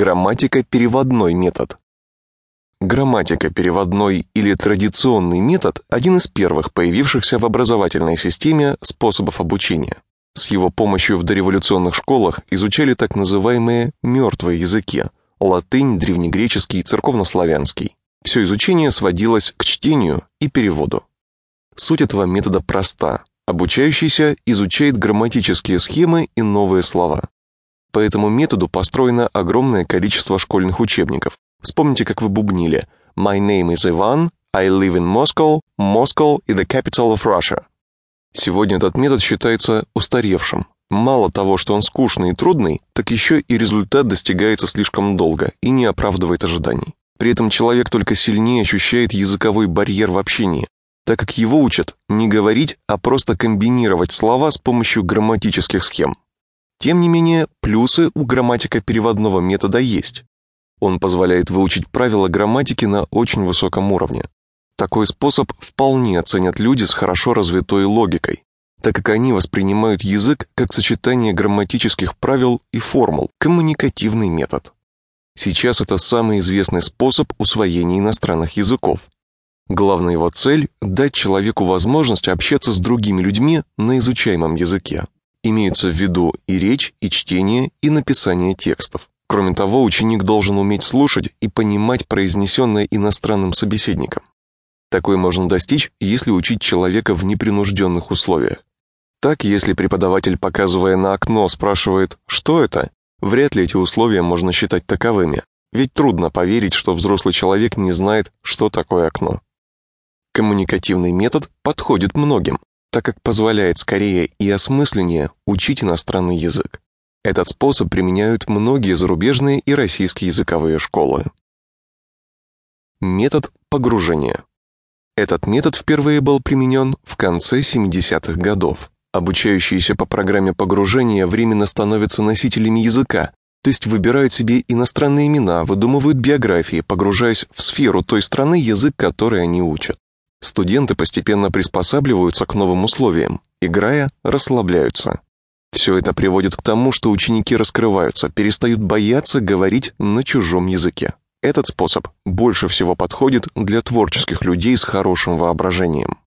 Грамматика-переводной метод. Грамматика-переводной или традиционный метод – один из первых появившихся в образовательной системе способов обучения. С его помощью в дореволюционных школах изучали так называемые «мертвые языки» – латынь, древнегреческий, церковнославянский. Все изучение сводилось к чтению и переводу. Суть этого метода проста. Обучающийся изучает грамматические схемы и новые слова. По этому методу построено огромное количество школьных учебников. Вспомните, как вы бубнили «My name is Ivan», «I live in Moscow», «Moscow is the capital of Russia». Сегодня этот метод считается устаревшим. Мало того, что он скучный и трудный, так еще и результат достигается слишком долго и не оправдывает ожиданий. При этом человек только сильнее ощущает языковой барьер в общении, так как его учат не говорить, а просто комбинировать слова с помощью грамматических схем. Тем не менее, плюсы у грамматика переводного метода есть. Он позволяет выучить правила грамматики на очень высоком уровне. Такой способ вполне оценят люди с хорошо развитой логикой, так как они воспринимают язык как сочетание грамматических правил и формул, коммуникативный метод. Сейчас это самый известный способ усвоения иностранных языков. Главная его цель – дать человеку возможность общаться с другими людьми на изучаемом языке. Имеются в виду и речь, и чтение, и написание текстов. Кроме того, ученик должен уметь слушать и понимать произнесенное иностранным собеседником. Такое можно достичь, если учить человека в непринужденных условиях. Так, если преподаватель, показывая на окно, спрашивает «что это?», вряд ли эти условия можно считать таковыми, ведь трудно поверить, что взрослый человек не знает, что такое окно. Коммуникативный метод подходит многим, так как позволяет скорее и осмысленнее учить иностранный язык. Этот способ применяют многие зарубежные и российские языковые школы. Метод погружения. Этот метод впервые был применен в конце 70-х годов. Обучающиеся по программе погружения временно становятся носителями языка, то есть выбирают себе иностранные имена, выдумывают биографии, погружаясь в сферу той страны, язык которой они учат. Студенты постепенно приспосабливаются к новым условиям, играя, расслабляются. Все это приводит к тому, что ученики раскрываются, перестают бояться говорить на чужом языке. Этот способ больше всего подходит для творческих людей с хорошим воображением.